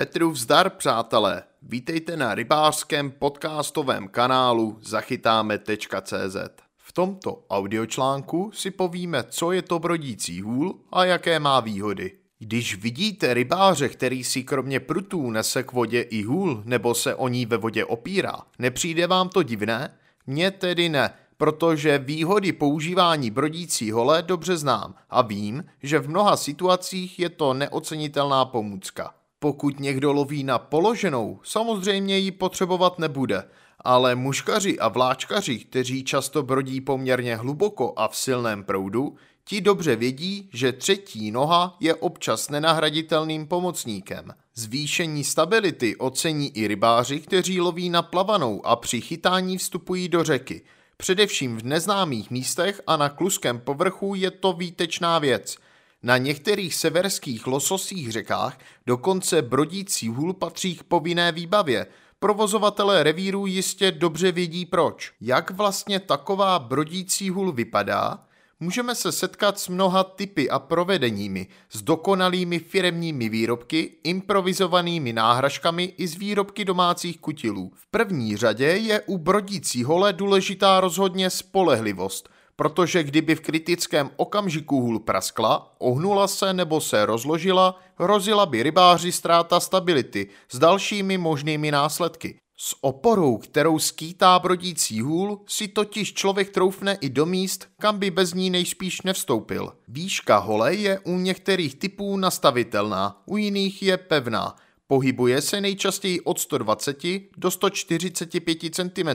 Petru vzdar, přátelé. Vítejte na rybářském podcastovém kanálu zachytáme.cz. V tomto audiočlánku si povíme, co je to brodící hůl a jaké má výhody. Když vidíte rybáře, který si kromě prutů nese k vodě i hůl nebo se o ní ve vodě opírá, nepřijde vám to divné? Mně tedy ne, protože výhody používání brodící hole dobře znám a vím, že v mnoha situacích je to neocenitelná pomůcka. Pokud někdo loví na položenou, samozřejmě ji potřebovat nebude, ale muškaři a vláčkaři, kteří často brodí poměrně hluboko a v silném proudu, ti dobře vědí, že třetí noha je občas nenahraditelným pomocníkem. Zvýšení stability ocení i rybáři, kteří loví na plavanou a při chytání vstupují do řeky. Především v neznámých místech a na kluském povrchu je to výtečná věc – na některých severských lososích řekách dokonce brodící hůl patří k povinné výbavě. Provozovatelé revíru jistě dobře vědí proč. Jak vlastně taková brodící hůl vypadá? Můžeme se setkat s mnoha typy a provedeními, s dokonalými firemními výrobky, improvizovanými náhražkami i z výrobky domácích kutilů. V první řadě je u brodící hole důležitá rozhodně spolehlivost – protože kdyby v kritickém okamžiku hůl praskla, ohnula se nebo se rozložila, hrozila by rybáři ztráta stability s dalšími možnými následky. S oporou, kterou skýtá brodící hůl, si totiž člověk troufne i do míst, kam by bez ní nejspíš nevstoupil. Výška hole je u některých typů nastavitelná, u jiných je pevná. Pohybuje se nejčastěji od 120 do 145 cm.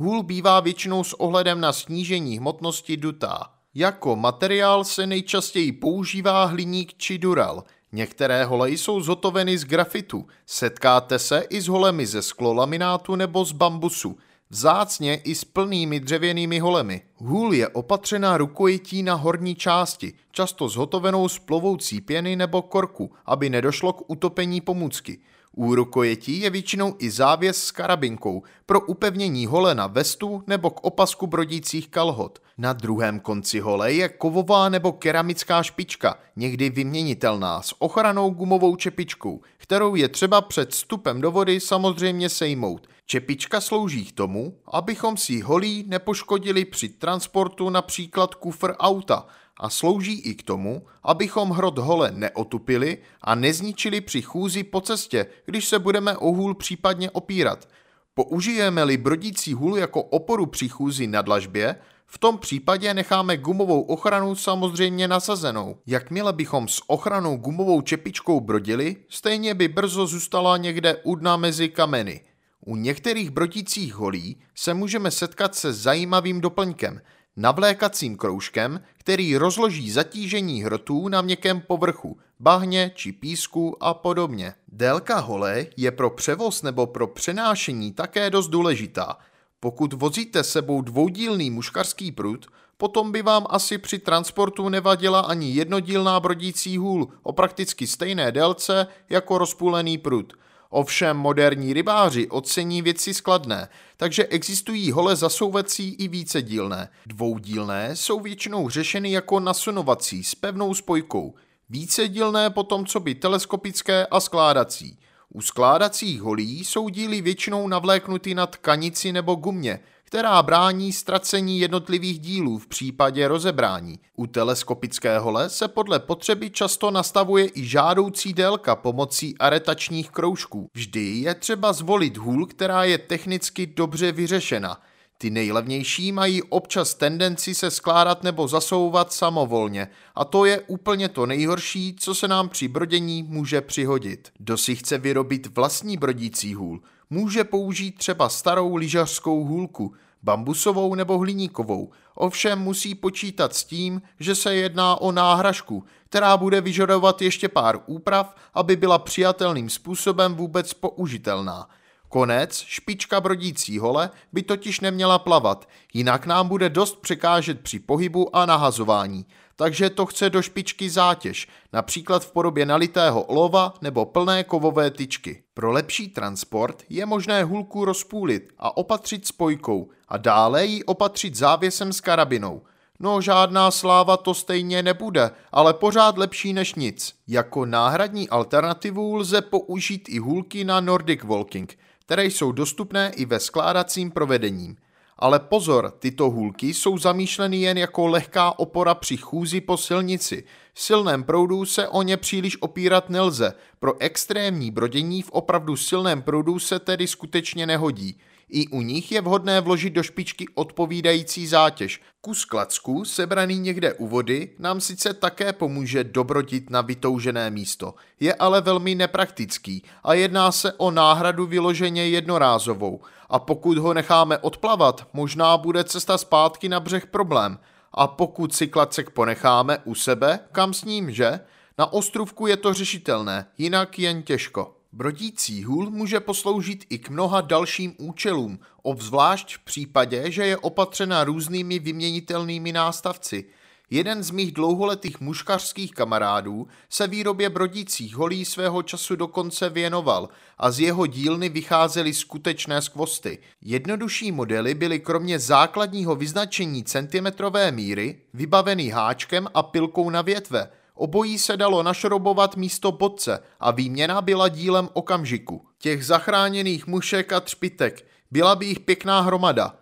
Hůl bývá většinou s ohledem na snížení hmotnosti dutá. Jako materiál se nejčastěji používá hliník či dural. Některé holeji jsou zhotoveny z grafitu. Setkáte se i s holemi ze sklolaminátu nebo z bambusu. Vzácně i s plnými dřevěnými holemi. Hůl je opatřená rukojití na horní části, často zhotovenou z plovoucí pěny nebo korku, aby nedošlo k utopení pomůcky. U rukojetí je většinou i závěs s karabinkou pro upevnění hole na vestu nebo k opasku brodících kalhot. Na druhém konci hole je kovová nebo keramická špička, někdy vyměnitelná, s ochranou gumovou čepičkou, kterou je třeba před vstupem do vody samozřejmě sejmout. Čepička slouží k tomu, abychom si holí nepoškodili při transportu například kufr auta, a slouží i k tomu, abychom hrot hole neotupili a nezničili při chůzi po cestě, když se budeme o hůl případně opírat. Použijeme-li brodící hůl jako oporu při chůzi na dlažbě, v tom případě necháme gumovou ochranu samozřejmě nasazenou. Jakmile bychom s ochranou gumovou čepičkou brodili, stejně by brzo zůstala někde u dna mezi kameny. U některých brodících holí se můžeme setkat se zajímavým doplňkem – navlékacím kroužkem, který rozloží zatížení hrotů na měkkém povrchu, bahně či písku a podobně. Délka hole je pro převoz nebo pro přenášení také dost důležitá. Pokud vozíte sebou dvoudílný muškarský prut, potom by vám asi při transportu nevadila ani jednodílná brodící hůl o prakticky stejné délce jako rozpůlený prut – Ovšem moderní rybáři ocení věci skladné, takže existují hole zasouvací i vícedílné. Dvoudílné jsou většinou řešeny jako nasunovací s pevnou spojkou, vícedílné potom co by teleskopické a skládací. U skládacích holí jsou díly většinou navléknuty na tkanici nebo gumě, která brání ztracení jednotlivých dílů v případě rozebrání. U teleskopické hole se podle potřeby často nastavuje i žádoucí délka pomocí aretačních kroužků. Vždy je třeba zvolit hůl, která je technicky dobře vyřešena. Ty nejlevnější mají občas tendenci se skládat nebo zasouvat samovolně a to je úplně to nejhorší, co se nám při brodění může přihodit. Kdo si chce vyrobit vlastní brodící hůl, může použít třeba starou lyžařskou hůlku, bambusovou nebo hliníkovou. Ovšem musí počítat s tím, že se jedná o náhražku, která bude vyžadovat ještě pár úprav, aby byla přijatelným způsobem vůbec použitelná. Konec, špička brodící hole by totiž neměla plavat, jinak nám bude dost překážet při pohybu a nahazování takže to chce do špičky zátěž, například v podobě nalitého olova nebo plné kovové tyčky. Pro lepší transport je možné hůlku rozpůlit a opatřit spojkou a dále ji opatřit závěsem s karabinou. No žádná sláva to stejně nebude, ale pořád lepší než nic. Jako náhradní alternativu lze použít i hůlky na Nordic Walking, které jsou dostupné i ve skládacím provedením. Ale pozor, tyto hůlky jsou zamýšleny jen jako lehká opora při chůzi po silnici. V silném proudu se o ně příliš opírat nelze. Pro extrémní brodění v opravdu silném proudu se tedy skutečně nehodí. I u nich je vhodné vložit do špičky odpovídající zátěž. Kus klacku, sebraný někde u vody, nám sice také pomůže dobrodit na vytoužené místo. Je ale velmi nepraktický a jedná se o náhradu vyloženě jednorázovou. A pokud ho necháme odplavat, možná bude cesta zpátky na břeh problém. A pokud si klacek ponecháme u sebe, kam s ním, že? Na ostrovku je to řešitelné, jinak jen těžko. Brodící hůl může posloužit i k mnoha dalším účelům, obzvlášť v případě, že je opatřena různými vyměnitelnými nástavci. Jeden z mých dlouholetých muškařských kamarádů se výrobě brodících holí svého času dokonce věnoval a z jeho dílny vycházely skutečné skvosty. Jednodušší modely byly kromě základního vyznačení centimetrové míry vybavený háčkem a pilkou na větve – Obojí se dalo našrobovat místo bodce a výměna byla dílem okamžiku. Těch zachráněných mušek a třpitek byla by jich pěkná hromada.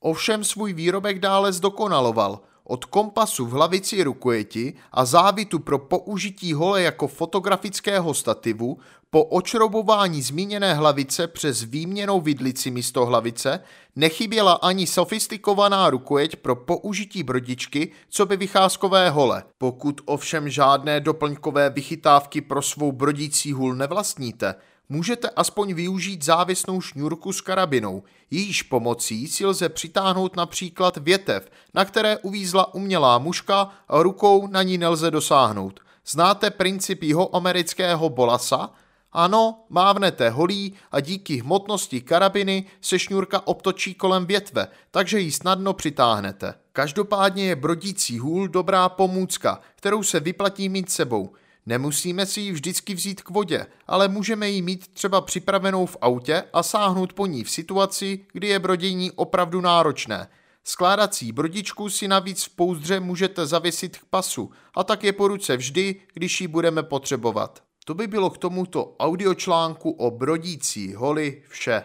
Ovšem svůj výrobek dále zdokonaloval – od kompasu v hlavici rukojeti a závitu pro použití hole jako fotografického stativu po očrobování zmíněné hlavice přes výměnou vidlici místo hlavice nechyběla ani sofistikovaná rukojeť pro použití brodičky, co by vycházkové hole. Pokud ovšem žádné doplňkové vychytávky pro svou brodící hůl nevlastníte, můžete aspoň využít závěsnou šňůrku s karabinou. Jejíž pomocí si lze přitáhnout například větev, na které uvízla umělá muška a rukou na ní nelze dosáhnout. Znáte princip amerického bolasa? Ano, mávnete holí a díky hmotnosti karabiny se šňůrka obtočí kolem větve, takže ji snadno přitáhnete. Každopádně je brodící hůl dobrá pomůcka, kterou se vyplatí mít sebou. Nemusíme si ji vždycky vzít k vodě, ale můžeme ji mít třeba připravenou v autě a sáhnout po ní v situaci, kdy je brodění opravdu náročné. Skládací brodičku si navíc v pouzdře můžete zavěsit k pasu a tak je po ruce vždy, když ji budeme potřebovat. To by bylo k tomuto audiočlánku o brodící holi vše.